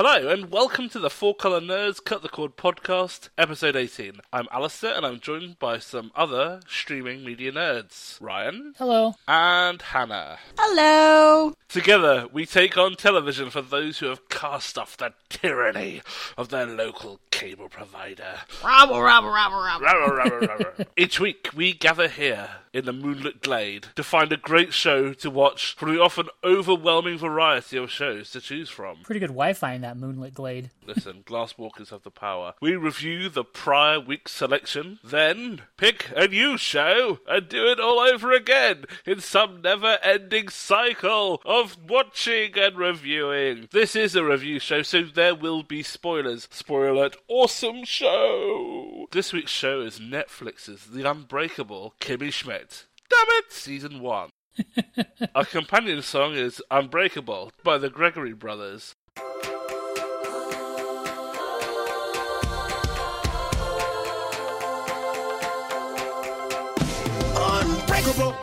Hello, and welcome to the Four Color Nerds Cut the Cord podcast, episode 18. I'm Alistair, and I'm joined by some other streaming media nerds Ryan Hello. and Hannah. Hello. Together, we take on television for those who have cast off the tyranny of their local cable provider. Robble, robble, robble, robble. Rah, rah, rah, rah, rah. Each week, we gather here in the moonlit glade to find a great show to watch from the often overwhelming variety of shows to choose from. Pretty good Wi-Fi in that moonlit glade. Listen, Glasswalkers have the power. We review the prior week's selection, then pick a new show and do it all over again in some never ending cycle of watching and reviewing. This is a review show, so there will be spoilers. Spoiler alert, awesome show! This week's show is Netflix's The Unbreakable Kimmy Schmidt. Damn it! Season 1. Our companion song is Unbreakable by the Gregory Brothers. Unbreakable,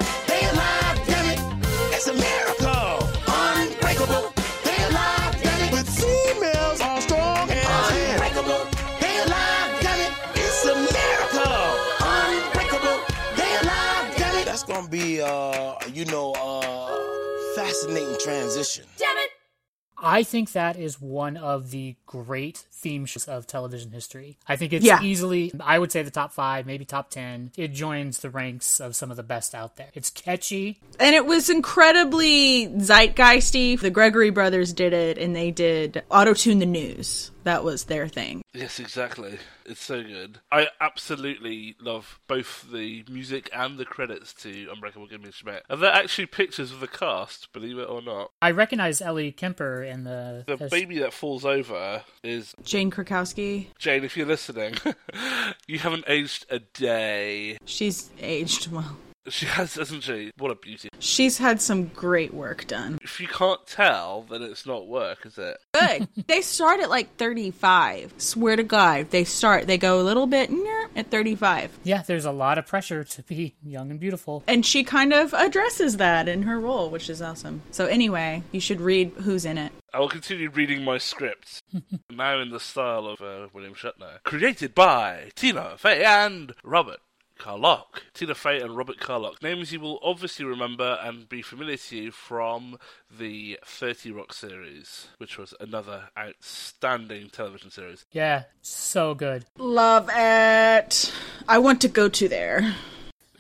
gonna uh, you know, uh, fascinating transition. Damn it! I think that is one of the great theme shows of television history. I think it's Yeah. easily, I would say, the top five, maybe top ten. It joins the ranks of some of the best out there. It's catchy. And it was incredibly zeitgeisty. The Gregory brothers did it, and they did auto tune the news. That was their thing. Yes, exactly. It's so good. I absolutely love both the music and the credits to Unbreakable Kimmy Schmidt. And they're there actually pictures of the cast, believe it or not. I recognize Ellie Kemper in the. The baby that falls over is Jane Krakowski, Jane. If you're listening, you haven't aged a day. she's aged well. She has, hasn't she? What a beauty. She's had some great work done. If you can't tell, then it's not work, is it? Good. they start at like 35. Swear to God, they start, they go a little bit "Nyeh," at 35. Yeah, there's a lot of pressure to be young and beautiful. And she kind of addresses that in her role, which is awesome. So, anyway, you should read who's in it. I will continue reading my script, now in the style of uh, William Shatner. Created by Tina Fey and Robert Carlock. Tina Fey and Robert Carlock. Names you will obviously remember and be familiar to you from the 30 Rock series, which was another outstanding television series. Yeah, so good. Love it. I want to go to there.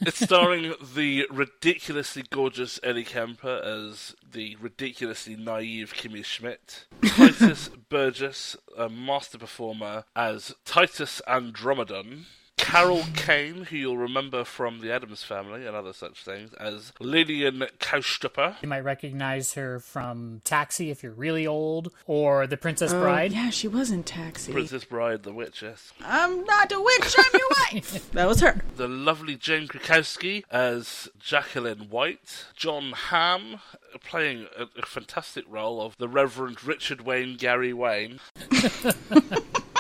It's starring the ridiculously gorgeous Ellie Kemper as the ridiculously naive Kimmy Schmidt, Titus Burgess, a master performer, as Titus Andromedon. Carol Kane, who you'll remember from The Addams Family and other such things, as Lillian Kaushtupper. You might recognize her from Taxi if you're really old, or The Princess oh, Bride. Yeah, she was in Taxi. Princess Bride, the witch, yes. I'm not a witch, I'm your wife. that was her. The lovely Jane Krakowski as Jacqueline White. Jon Hamm playing a, a fantastic role of the Reverend Richard Wayne Gary Wayne.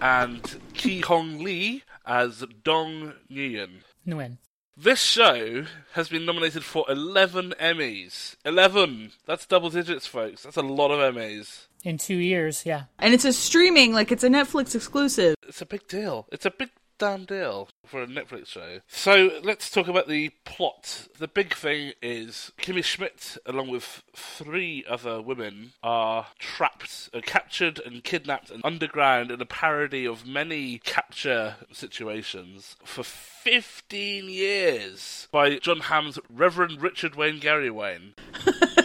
and Ki Hong Lee as Dong Nguyen. Nguyen. This show has been nominated for 11 Emmys. 11! That's double digits, folks. That's a lot of Emmys. In two years, yeah. And it's a streaming, like it's a Netflix exclusive. It's a big deal. It's a big damn deal for a Netflix show. So let's talk about the plot. The big thing is Kimmy Schmidt, along with three other women, are trapped, are captured and kidnapped and underground in a parody of many capture situations for 15 years by Jon Hamm's Reverend Richard Wayne Gary Wayne.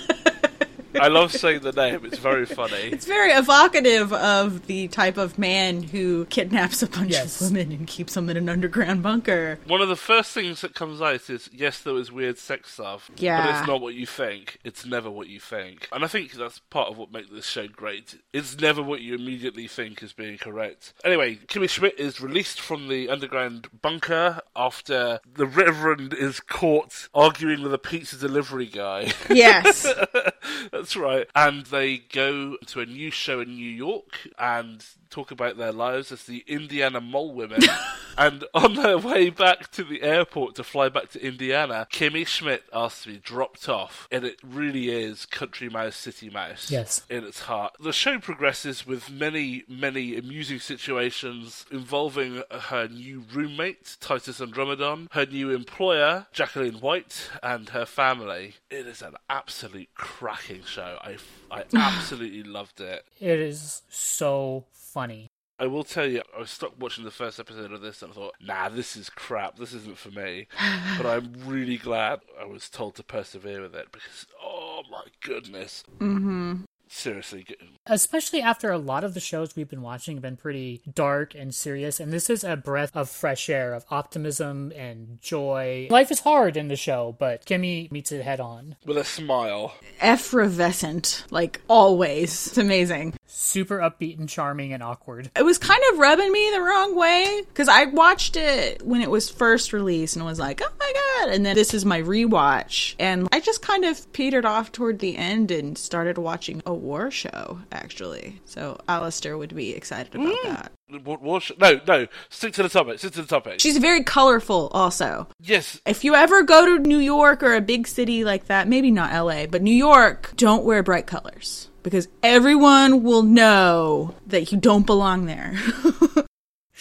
I love saying the name, it's very funny. It's very evocative of the type of man who kidnaps a bunch Yes. of women and keeps them in an underground bunker. One of the first things that comes out is yes, there was weird sex stuff, Yeah. but it's not what you think. It's never what you think, and I think that's part of what makes this show great. It's never what you immediately think is being correct. Anyway, Kimmy Schmidt is released from the underground bunker after the Reverend is caught arguing with a pizza delivery guy. Yes. That's right. And they go to a new show in New York and talk about their lives as the Indiana Mole Women. And on their way back to the airport to fly back to Indiana, Kimmy Schmidt asked to be dropped off, and it really is Country Mouse City Mouse Yes. in its heart. The show progresses with many, many amusing situations involving her new roommate, Titus Andromedon, her new employer, Jacqueline White, and her family. It is an absolute cracking show. I, I absolutely loved it. It is so funny. I will tell you, I stopped watching the first episode of this and I thought, nah, this is crap. This isn't for me. but I'm really glad I was told to persevere with it because, oh my goodness. Mm-hmm. Seriously, Especially after a lot of the shows we've been watching have been pretty dark and serious, and this is a breath of fresh air, of optimism and joy. Life is hard in the show, but Kimmy meets it head on. with a smile. Effervescent, like always. It's amazing. Super upbeat and charming and awkward. It was kind of rubbing me the wrong way because I watched it when it was first released and was like, oh my god. And then this is my rewatch. And I just kind of petered off toward the end and started watching a war show, actually. So Alistair would be excited about mm. that. What, what no, no, stick to the topic. Stick to the topic. She's very colorful, also. yes, If you ever go to New York or a big city like that, maybe not LA, but New York, don't wear bright colors because everyone will know that you don't belong there.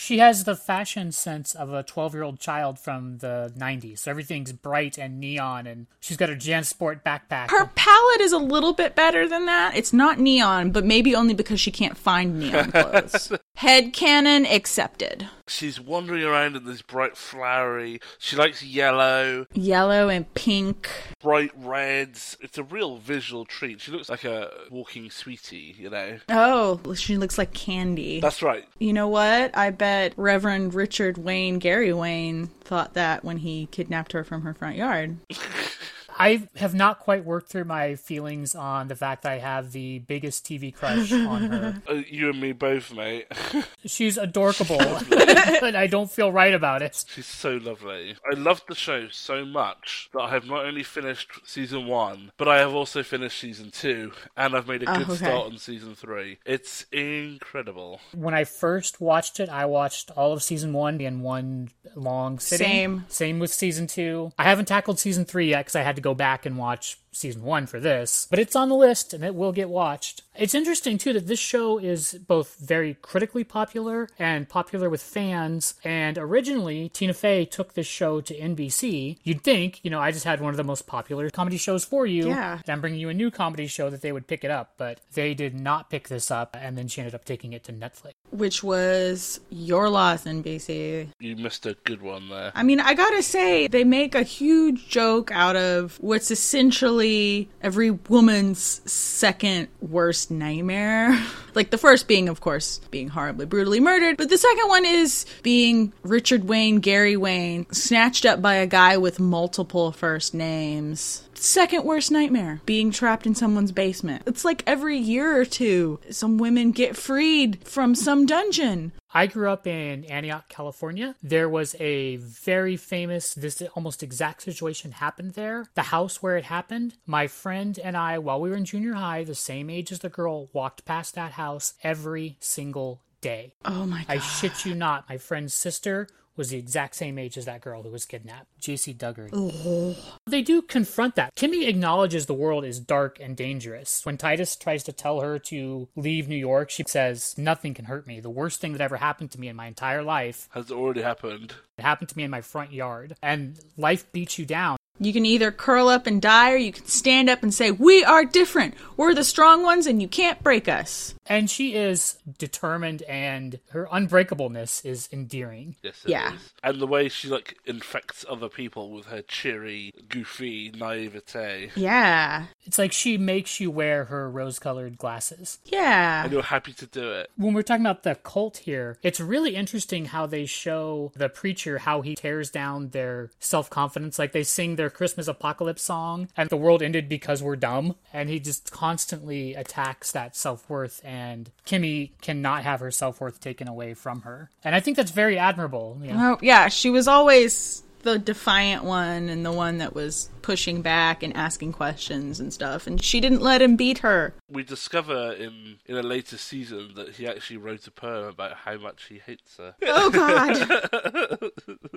She has the fashion sense of a 12 year old child from the 90s. So everything's bright and neon, and she's got her Jansport backpack. Her palette is a little bit better than that. It's not neon, but maybe only because she can't find neon clothes. Head canon accepted. she's wandering around in this bright flowery. She likes yellow, Yellow and pink. bright reds. It's a real visual treat. She looks like a walking sweetie, you know. Oh, she looks like candy. That's right. You know what? I bet Reverend Richard Wayne, Gary Wayne, thought that when he kidnapped her from her front yard. I have not quite worked through my feelings on the fact that I have the biggest TV crush on her. Uh, you and me both, mate. She's adorable, but I don't feel right about it. She's so lovely. I loved the show so much that I have not only finished season one, but I have also finished season two, and I've made a Oh, good okay. start on season three. It's incredible. When I first watched it, I watched all of season one in one long sitting. Same. Same with season two. I haven't tackled season three yet because I had to go back and watch season one for this, but it's on the list and it will get watched. It's interesting too that this show is both very critically popular and popular with fans. And originally, Tina Fey took this show to NBC. You'd think, you know, I just had one of the most popular comedy shows for you. Yeah. and I'm bringing you a new comedy show that they would pick it up, but they did not pick this up, and then she ended up taking it to Netflix. Which was your loss, NBC. You missed a good one there. I mean, I gotta say, they make a huge joke out of what's essentially every woman's second worst nightmare. like the first being, of course, being horribly, brutally murdered, but the second one is being Richard Wayne, Gary Wayne, snatched up by a guy with multiple first names. Second worst nightmare, being trapped in someone's basement. It's like every year or two, some women get freed from some dungeon. I grew up in Antioch, California. There was a very famous, this almost exact situation happened there. The house where it happened, my friend and I, while we were in junior high, the same age as the girl, walked past that house every single day. Oh my god. I shit you not, my friend's sister was the exact same age as that girl who was kidnapped, Jaycee Dugard. They do confront that. Kimmy acknowledges the world is dark and dangerous. When Titus tries to tell her to leave New York, she says, Nothing can hurt me. The worst thing that ever happened to me in my entire life Has already happened. it happened to me in my front yard. And life beats you down. You can either curl up and die or you can stand up and say, We are different. We're the strong ones and you can't break us. And she is determined, and her unbreakableness is endearing. Yes, it Yeah. is. And the way she like infects other people with her cheery, goofy naivete. Yeah. It's like she makes you wear her rose colored glasses. Yeah. And you're happy to do it. when we're talking about the cult here, it's really interesting how they show the preacher how he tears down their self confidence. Like they sing their Christmas apocalypse song, and the world ended because we're dumb. And he just constantly attacks that self worth, and Kimmy cannot have her self worth taken away from her. And I think that's very admirable. You know? Oh, yeah. She was always the defiant one and the one that was pushing back and asking questions and stuff. And she didn't let him beat her. We discover in in a later season that he actually wrote a poem about how much he hates her. Oh God.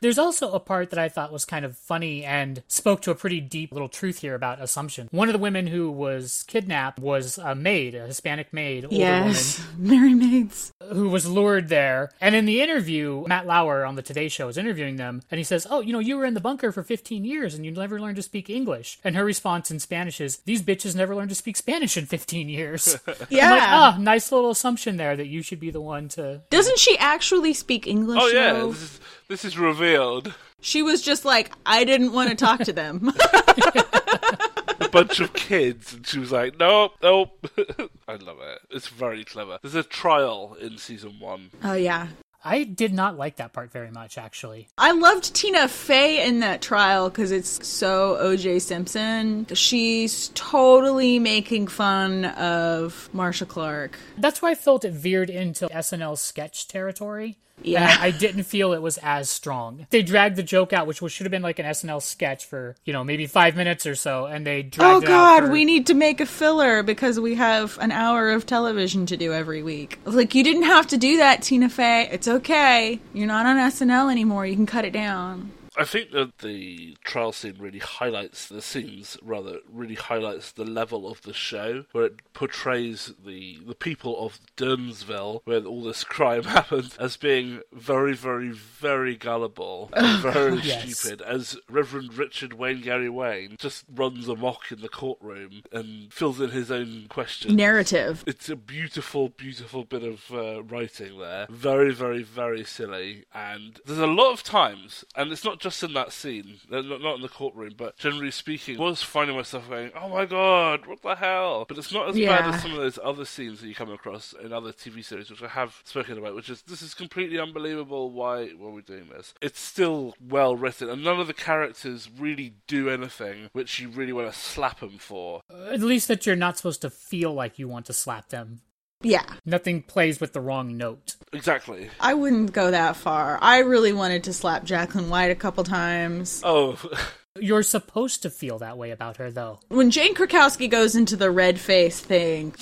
There's also a part that I thought was kind of funny and spoke to a pretty deep little truth here about assumption. One of the women who was kidnapped was a maid, a Hispanic maid, older yes, Mary Maids. who was lured there. And in the interview, Matt Lauer on the Today Show is interviewing them, and he says, "Oh, you know, you were in the bunker for 15 years and you never learned to speak English." And her response in Spanish is, "These bitches never learned to speak Spanish in 15 years." Yeah. Like, ah, nice little assumption there that you should be the one to. Doesn't she actually speak English? Oh yeah, though? this is, this is revealed. She was just like, I didn't want to talk to them. A bunch of kids, and she was like, "Nope, nope." I love it. It's very clever. There's a trial in season one. oh yeah. I did not like that part very much, actually. I loved Tina Fey in that trial because it's so OJ Simpson. She's totally making fun of Marcia Clark. That's why I felt it veered into SNL sketch territory. Yeah. And I, didn't feel it was as strong. They dragged the joke out, which should have been like an SNL sketch for, you know, maybe five minutes or so, and they dragged Oh it out God, for- we need to make a filler because we have an hour of television to do every week. Like you didn't have to do that, Tina Fey. It's okay. You're not on SNL anymore. You can cut it down. I think that the trial scene really highlights the scenes, rather, really highlights the level of the show, where it portrays the the people of Durnsville, where all this crime happens, as being very, very, very gullible, and very Yes. stupid. As Reverend Richard Wayne Gary Wayne just runs amok in the courtroom and fills in his own questions. Narrative. It's a beautiful, beautiful bit of uh, writing there. Very, very, very silly. And there's a lot of times, and it's not just in that scene, uh, not, not in the courtroom, but generally speaking, was finding myself going, oh my god, what the hell? But it's not as bad as some of those other scenes that you come across in other TV series, which I have spoken about, which is, this is completely unbelievable. Why, why are we doing this? It's still well written, and none of the characters really do anything which you really want to slap them for. At least that you're not supposed to feel like you want to slap them. Yeah. Nothing plays with the wrong note. Exactly. I wouldn't go that far. I really wanted to slap Jacqueline White a couple times. Oh, You're supposed to feel that way about her, though. When Jane Krakowski goes into the red face thing,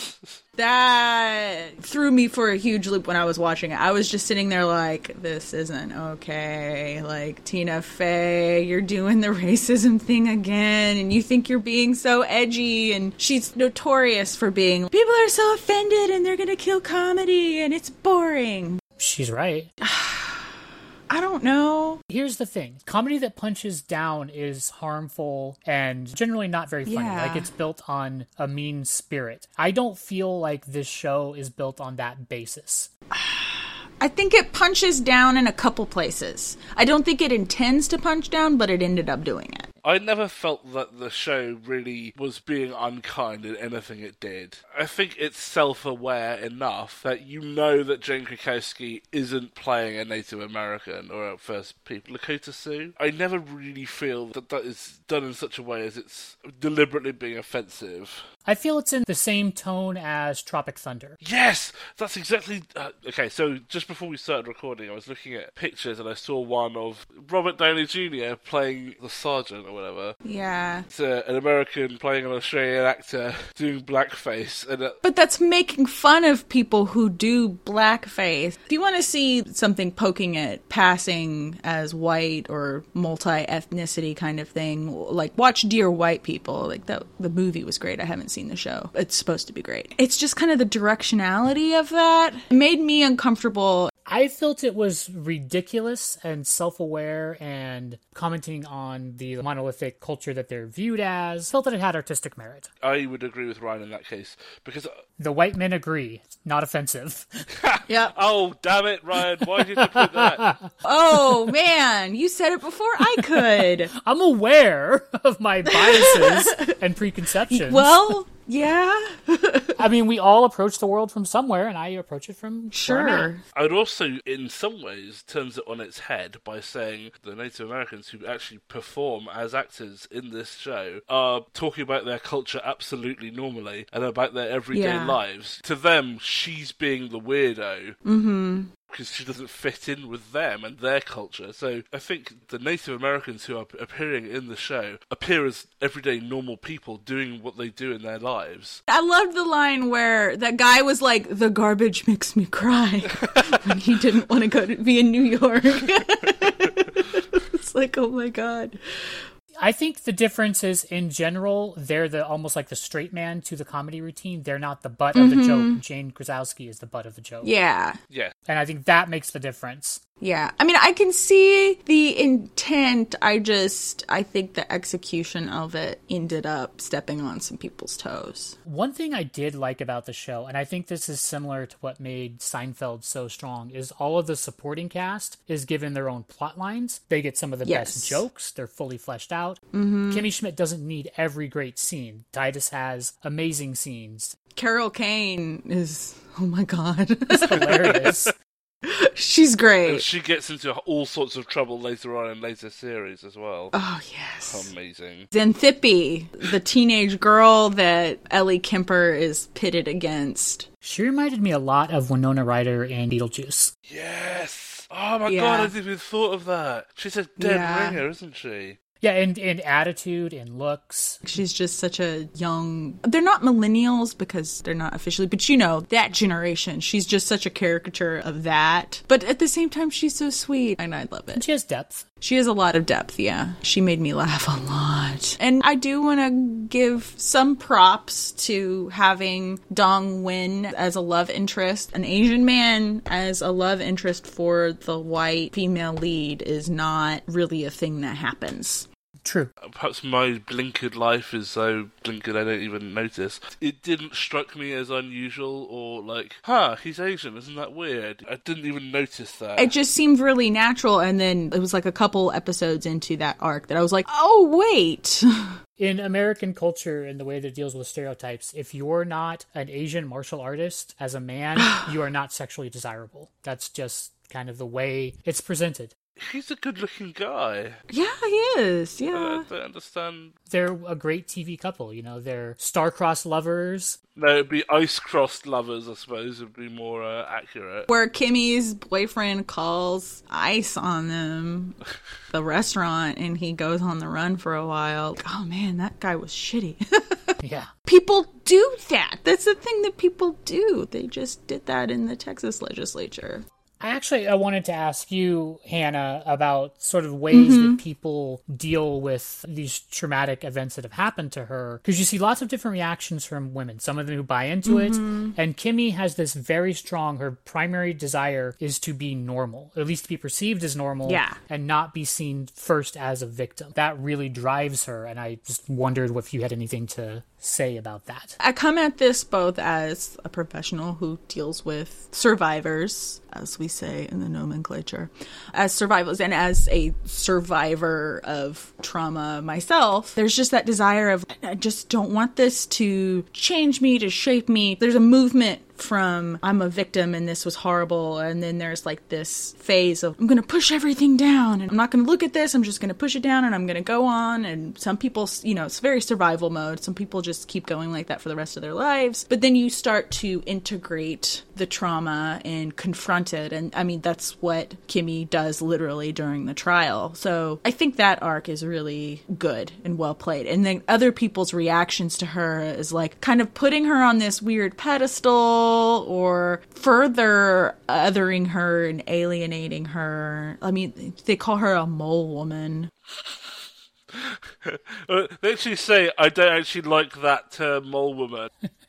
that threw me for a huge loop when I was watching it. I was just sitting there like, this isn't okay. Like, Tina Fey, you're doing the racism thing again, and you think you're being so edgy, and she's notorious for being, people are so offended and they're gonna kill comedy, and it's boring. She's right. I don't know. Here's the thing comedy that punches down is harmful and generally not very funny. Yeah. Like it's built on a mean spirit. I don't feel like this show is built on that basis. I think it punches down in a couple places. I don't think it intends to punch down, but it ended up doing it. I never felt that the show really was being unkind in anything it did. I think it's self aware enough that you know that Jane Krakowski isn't playing a Native American or a First People Lakota Sioux. I never really feel that that is done in such a way as it's deliberately being offensive. I feel it's in the same tone as Tropic Thunder. Yes, that's exactly. Uh, okay, so just before we started recording, I was looking at pictures and I saw one of Robert Downey Jr. playing the sergeant or whatever. Yeah. It's uh, an American playing an Australian actor doing blackface, and uh, But that's making fun of people who do blackface. If you want to see something poking at passing as white or multi ethnicity kind of thing, like watch Dear White People. Like that, the movie was great. I haven't seen the show. It's supposed to be great. It's just kind of the directionality of that it made me uncomfortable. I felt it was ridiculous and self aware and commenting on the monolithic culture that they're viewed as. Felt that it had artistic merit. I would agree with Ryan in that case because. uh, The white men agree. Not offensive. Yeah. Oh damn it, Ryan! Why did you put that? Oh man, you said it before I could. I'm aware of my biases and preconceptions. well, yeah, I mean, we all approach the world from somewhere, and I approach it from where I'm sure. I would also, in some ways, turns it on its head by saying the Native Americans who actually perform as actors in this show are talking about their culture absolutely normally and about their everyday Yeah. lives. To them, she's being the weirdo. Mm-hmm. Because she doesn't fit in with them and their culture. So I think the Native Americans who are appearing in the show appear as everyday normal people doing what they do in their lives. I loved the line where that guy was like, "The garbage makes me cry," when he didn't want to go to be in New York. it's like, oh my god. I think the difference is in general, they're the almost like the straight man to the comedy routine. They're not the butt of the joke. Mm-hmm. Jane Krasowski is the butt of the joke. Yeah, Yeah. And I think that makes the difference. Yeah. I mean, I can see the intent. I just, I think the execution of it ended up stepping on some people's toes. One thing I did like about the show, and I think this is similar to what made Seinfeld so strong, is all of the supporting cast is given their own plot lines. They get some of the Yes. best jokes. They're fully fleshed out. Mm-hmm. Kimmy Schmidt doesn't need every great scene. Titus has amazing scenes. Carol Kane is, oh my god, It's Hilarious. she's great. She gets into all sorts of trouble later on in later series as well. Oh yes. Amazing. Xanthippe, the teenage girl that Ellie Kemper is pitted against. she reminded me a lot of Winona Ryder in Beetlejuice. Yes. Oh my Yeah. god, I didn't even thought of that. She's a dead Yeah. ringer, isn't she? Yeah, and in attitude and looks. She's just such a young. They're not millennials because they're not officially, but you know, that generation. She's just such a caricature of that. But at the same time, she's so sweet, and I love it. She has depth. She has a lot of depth, yeah. She made me laugh a lot. And I do want to give some props to having Dong Nguyen as a love interest. An Asian man as a love interest for the white female lead is not really a thing that happens. True. Uh, perhaps my blinkered life is so blinkered I don't even notice. It didn't strike me as unusual or like, huh, he's Asian, isn't that weird? I didn't even notice that. It just seemed really natural. And then it was like a couple episodes into that arc that I was like, oh, wait. in American culture and the way that it deals with stereotypes, if you're not an Asian martial artist as a man, you are not sexually desirable. That's just kind of the way it's presented. He's a good looking guy. yeah, he is. I Yeah. don't understand. They're a great TV couple, you know, they're star-crossed lovers. No, it'd be ice crossed lovers, I suppose, would be more uh, accurate. where Kimmy's boyfriend calls ice on them, the restaurant, and he goes on the run for a while. Oh man, that guy was shitty. Yeah. people do that. That's the thing that people do. They just did that in the Texas legislature. I actually I wanted to ask you, Hannah, about sort of ways that mm-hmm. people deal with these traumatic events that have happened to her. Because you see lots of different reactions from women. Some of them who buy into it, mm-hmm. and Kimmy has this very strong. Her primary desire is to be normal, at least to be perceived as normal, Yeah. and not be seen first as a victim. That really drives her, and I just wondered if you had anything to say about that. I come at this both as a professional who deals with survivors, as we say in the nomenclature, as survivors, and as a survivor of trauma myself. There's just that desire of, I just don't want this to change me, to shape me. There's a movement from I'm a victim and this was horrible and then there's like this phase of I'm going to push everything down and I'm not going to look at this I'm just going to push it down and I'm going to go on and some people you know it's very survival mode. Some people just keep going like that for the rest of their lives. But then you start to integrate the trauma and confront it and I mean that's what Kimmy does literally during the trial so I think that arc is really good and well played and then other people's reactions to her is like kind of putting her on this weird pedestal or further othering her and alienating her. I mean, they call her a mole woman. Uh, they actually say, I don't actually like that term, mole woman.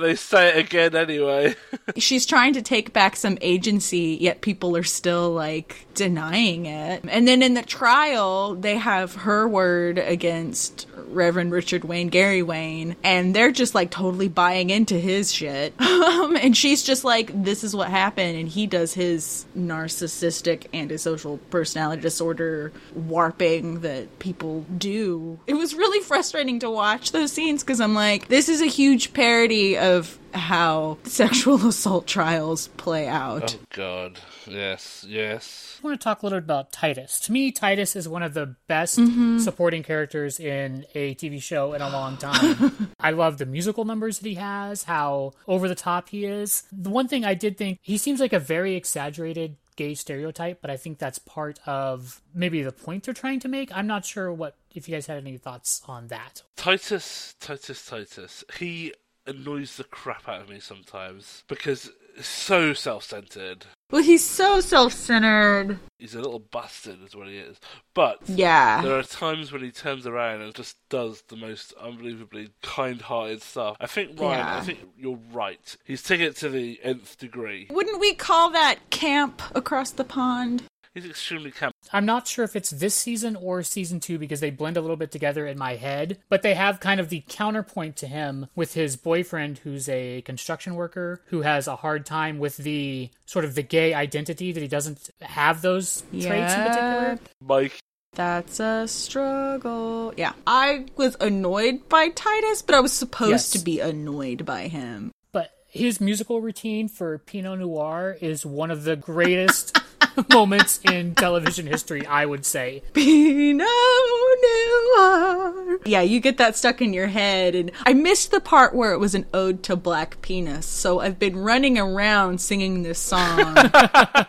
they say it again anyway. She's trying to take back some agency, yet people are still like denying it. And then in the trial, they have her word against Reverend Richard Wayne, Gary Wayne, and they're just like totally buying into his shit. Um, and she's just like, this is what happened. And he does his narcissistic antisocial personality disorder warping that people do. It was really frustrating to watch those scenes because I'm like, this is a huge parody of how sexual assault trials play out. Oh God, yes, yes. I want to talk a little bit about Titus. To me, Titus is one of the best mm-hmm. supporting characters in a TV show in a long time. I love the musical numbers that he has, how over the top he is. The one thing I did think, he seems like a very exaggerated gay stereotype, but I think that's part of maybe the point they're trying to make. I'm not sure what if you guys had any thoughts on that. Titus, Titus, Titus. He annoys the crap out of me sometimes because he's so self-centered. Well, he's so self centered. He's a little bastard, is what he is. But Yeah. there are times when he turns around and just does the most unbelievably kind-hearted stuff. I think Ryan, Yeah. I think you're right. He's taking it to the nth degree. Wouldn't we call that camp across the pond? He's extremely camp. I'm not sure if it's this season or season two because they blend a little bit together in my head, but they have kind of the counterpoint to him with his boyfriend who's a construction worker who has a hard time with the sort of the gay identity that he doesn't have those traits in particular. Mike, That's a struggle. Yeah. I was annoyed by Titus, but I was supposed Yes. to be annoyed by him. But his musical routine for Pinot Noir is one of the greatest moments in television history, I would say. Pinot Noir. Yeah, you get that stuck in your head. And I missed the part where it was an ode to black penis. So I've been running around singing this song.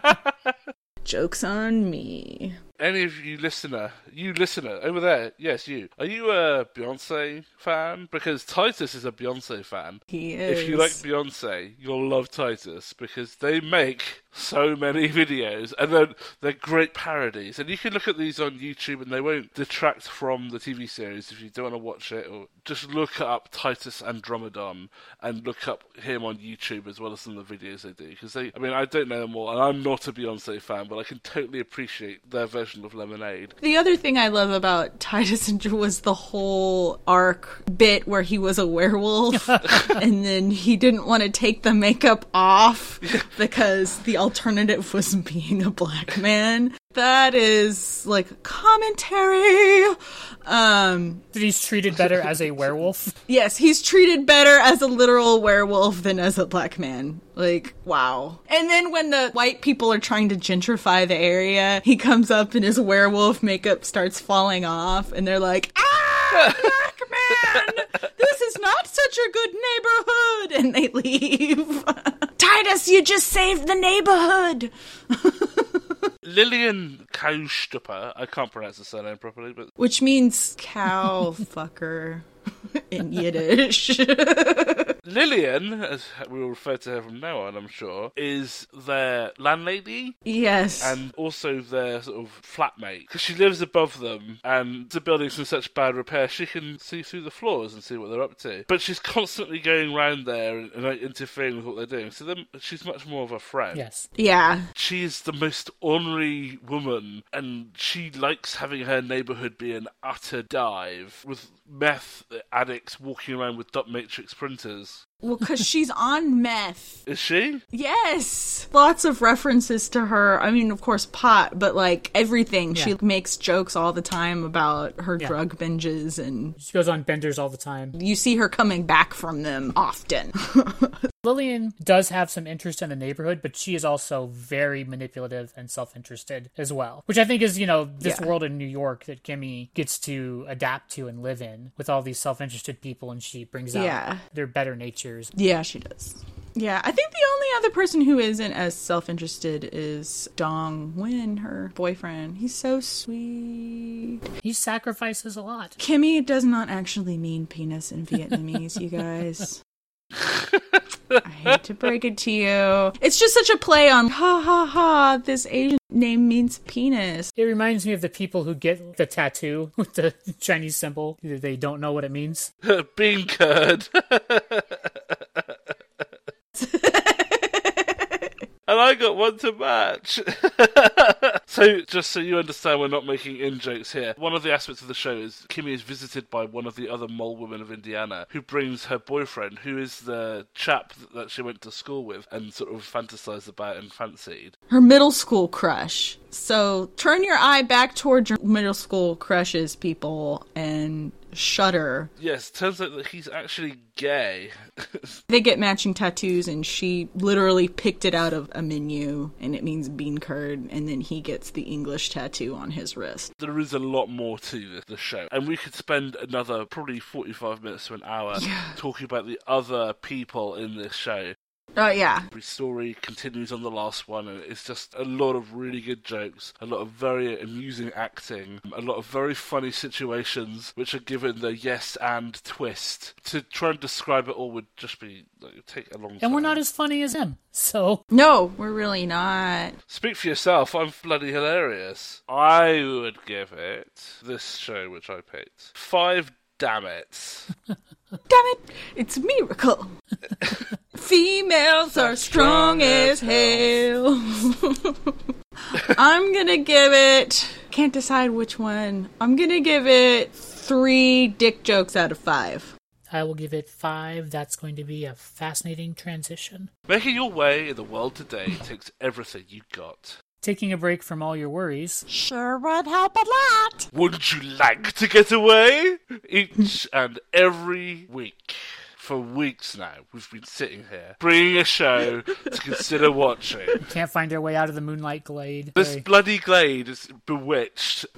Joke's on me. Any of you listener, you listener over there, yes, you. Are you a Beyonce fan? Because Titus is a Beyonce fan. He is. If you like Beyonce, you'll love Titus because they make so many videos and then they're great parodies. And you can look at these on YouTube and they won't detract from the TV series if you don't want to watch it. Or just look up Titus Andromedon and look up him on YouTube as well as some of the videos they do. Because they, I mean, I don't know them all and I'm not a Beyonce fan, but I can totally appreciate their version of Lemonade. The other thing I love about Titus and Drew was the whole arc bit where he was a werewolf and then he didn't want to take the makeup off because the alternative was being a black man. That is like commentary. Um That he's treated better as a werewolf. yes, he's treated better as a literal werewolf than as a black man. Like, wow. And then when the white people are trying to gentrify the area, he comes up and his werewolf makeup starts falling off, and they're like, ah, black man, this is not such a good neighborhood. And they leave. Titus, you just saved the neighborhood. Lillian Kaushtupper, I can't pronounce the surname properly, but Which means cow fucker in Yiddish. Lillian, as we will refer to her from now on, I'm sure, is their landlady yes. and also their sort of flatmate. Because she lives above them, and the building's in such bad repair, she can see through the floors and see what they're up to. But she's constantly going round there and, and like, interfering with what they're doing. So then she's much more of a friend. Yes. yeah. She is the most ornery woman, and she likes having her neighbourhood be an utter dive with meth addicts walking around with dot matrix printers. Well, because she's on meth. Is she? Yes. Lots of references to her. I mean, of course, pot, but like everything. She makes jokes all the time about her Yeah. drug binges, and She goes on benders all the time. you see her coming back from them often. Lillian does have some interest in the neighborhood, but she is also very manipulative and self interested as well. Which I think is, you know, this Yeah. world in New York that Kimmy gets to adapt to and live in with all these self interested people, and she brings out Yeah. their better natures. yeah, she does. Yeah, I think the only other person who isn't as self interested is Dong Nguyen, her boyfriend. He's so sweet. He sacrifices a lot. Kimmy does not actually mean penis in Vietnamese, you guys. I hate to break it to you. It's just such a play on ha ha ha, this Asian name means penis. It reminds me of the people who get the tattoo with the Chinese symbol. They don't know what it means. Bean curd. I got one to match. so, just so you understand, we're not making in jokes here. One of the aspects of the show is Kimmy is visited by one of the other mole women of Indiana, who brings her boyfriend, who is the chap that she went to school with and sort of fantasized about and fancied. Her middle school crush. So turn your eye back towards your middle school crushes, people, and Shudder. Yes, turns out that he's actually gay. They get matching tattoos, and she literally picked it out of a menu, and it means bean curd, and then he gets the English tattoo on his wrist. there is a lot more to the show, and we could spend another probably forty-five minutes to an hour talking about the other people in this show. Oh, yeah. Every story continues on the last one, and it's just a lot of really good jokes, a lot of very amusing acting, a lot of very funny situations which are given the yes and twist. To try and describe it all would just be like, take a long time. And we're not as funny as him. So No, we're really not. Speak for yourself. I'm bloody hilarious. I would give it this show which I picked five. Damn it! Damn it, it's a miracle. Females are strong as hell. I'm gonna give it. Can't decide which one. I'm gonna give it three dick jokes out of five. I will give it five. That's going to be a fascinating transition. Making your way in the world today takes everything you got. Taking a break from all your worries. Sure would help a lot. Wouldn't you like to get away? Each and every week. For weeks now, we've been sitting here, bringing a show to consider watching. Can't find our way out of the moonlight glade. This Hey. bloody glade is bewitched.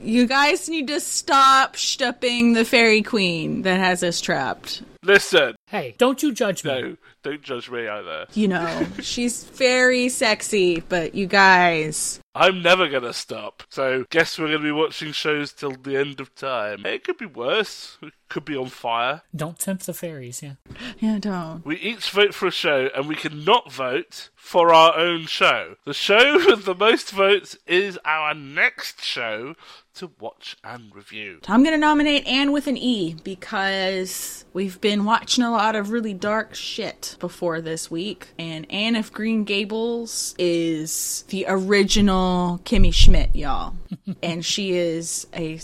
You guys need to stop stupping the fairy queen that has us trapped. Listen, Hey, don't you judge me. no, don't judge me either. You know, she's very sexy, but you guys. I'm never gonna stop. So, guess we're gonna be watching shows till the end of time. It could be worse. It could be on fire. Don't tempt the fairies, yeah. Yeah, don't. We each vote for a show, and we can not vote for our own show. The show with the most votes is our next show to watch and review. I'm gonna nominate Anne with an E because we've been watching a lot of really dark shit before this week. And Anne of Green Gables is the original Kimmy Schmidt, y'all. and she is a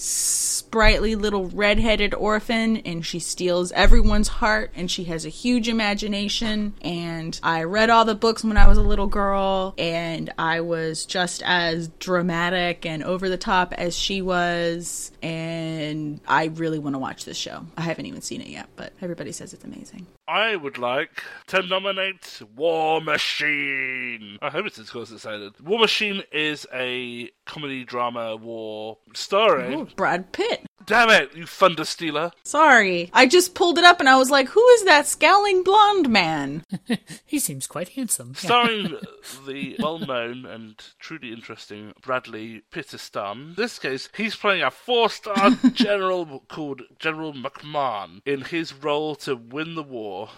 sprightly little redheaded orphan and she steals everyone's heart and she has a huge imagination. And I read all the books when I was a little girl and I was just as dramatic and over the top as she was. And I really want to watch this show. I haven't even seen it yet, but everybody says it's amazing. I would like to nominate War Machine. I hope it's as close as it sounded. War Machine is a comedy drama war starring. Ooh, Brad Pitt. Damn it, you thunder stealer! Sorry. I just pulled it up and I was like, who is that scowling blonde man? He seems quite handsome. Yeah. Starring the well-known and truly interesting Bradley Pitterston. In this case, he's playing a four-star general called General McMahon in his role to win the war.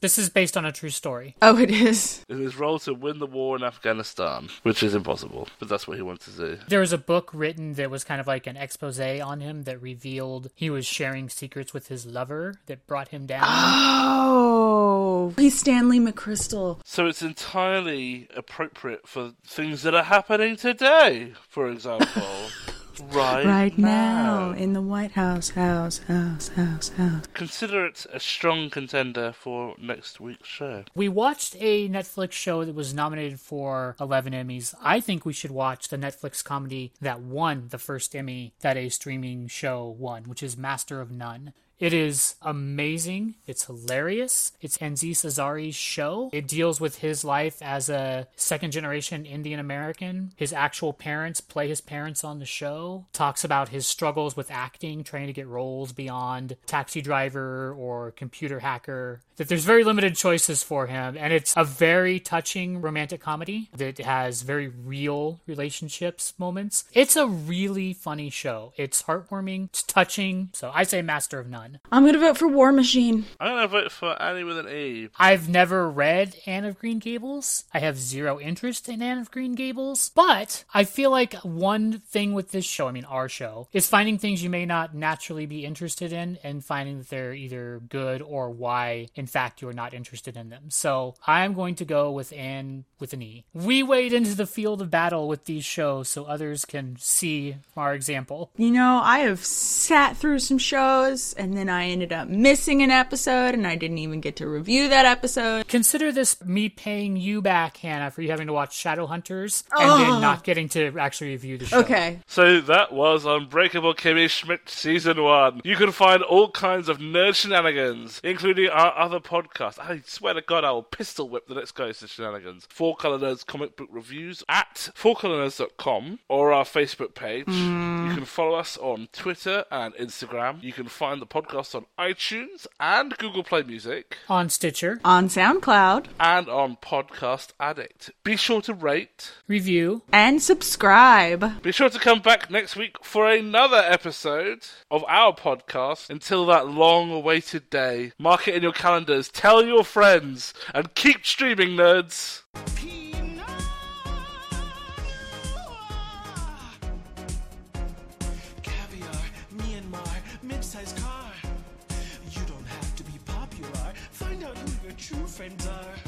This is based on a true story. Oh, it is. In his role to win the war in Afghanistan, which is impossible, but that's what he wants to do. There was a book written that was kind of like an expose on him that revealed he was sharing secrets with his lover that brought him down. Oh, he's Stanley McChrystal. So it's entirely appropriate for things that are happening today, for example. right, Right now in the White House, house, house, house, house. Consider it a strong contender for next week's show. We watched a Netflix show that was nominated for 11 Emmys. I think we should watch the Netflix comedy that won the first Emmy that a streaming show won, which is Master of None. It is amazing. It's hilarious. It's Aziz Ansari's show. It deals with his life as a second generation Indian American. His actual parents play his parents on the show. Talks about his struggles with acting, trying to get roles beyond taxi driver or computer hacker. That there's very limited choices for him, and it's a very touching romantic comedy that has very real relationships moments. It's a really funny show. It's heartwarming, it's touching. So I say Master of None. I'm gonna vote for War Machine. I'm gonna vote for Annie with an E. I've never read Anne of Green Gables. I have zero interest in Anne of Green Gables. But I feel like one thing with this show, I mean, our show, is finding things you may not naturally be interested in and finding that they're either good or why, in fact, you're not interested in them. So I'm going to go with Anne with an E. We wade into the field of battle with these shows so others can see our example. You know, I have sat through some shows and and then I ended up missing an episode, and I didn't even get to review that episode. Consider this me paying you back, Hannah, for you having to watch Shadowhunters and then not getting to actually review the show. Okay. So that was Unbreakable Kimmy Schmidt Season 1. You can find all kinds of nerd shenanigans, including our other podcast. I swear to God, I will pistol whip the next guy's shenanigans. Four Color Nerds comic book reviews at fourcolornerds.com or our Facebook page. You can follow us on Twitter and Instagram. You can find the podcast on iTunes and Google Play Music On Stitcher, On SoundCloud. and on Podcast Addict. Be sure to rate. review. And subscribe. Be sure to come back next week for another episode of our podcast. Until that long awaited day, mark it in your calendars, tell your friends, and keep streaming, nerds. Caviar, Myanmar, mid-sized car. You don't have to be popular. Find out who your true friends are.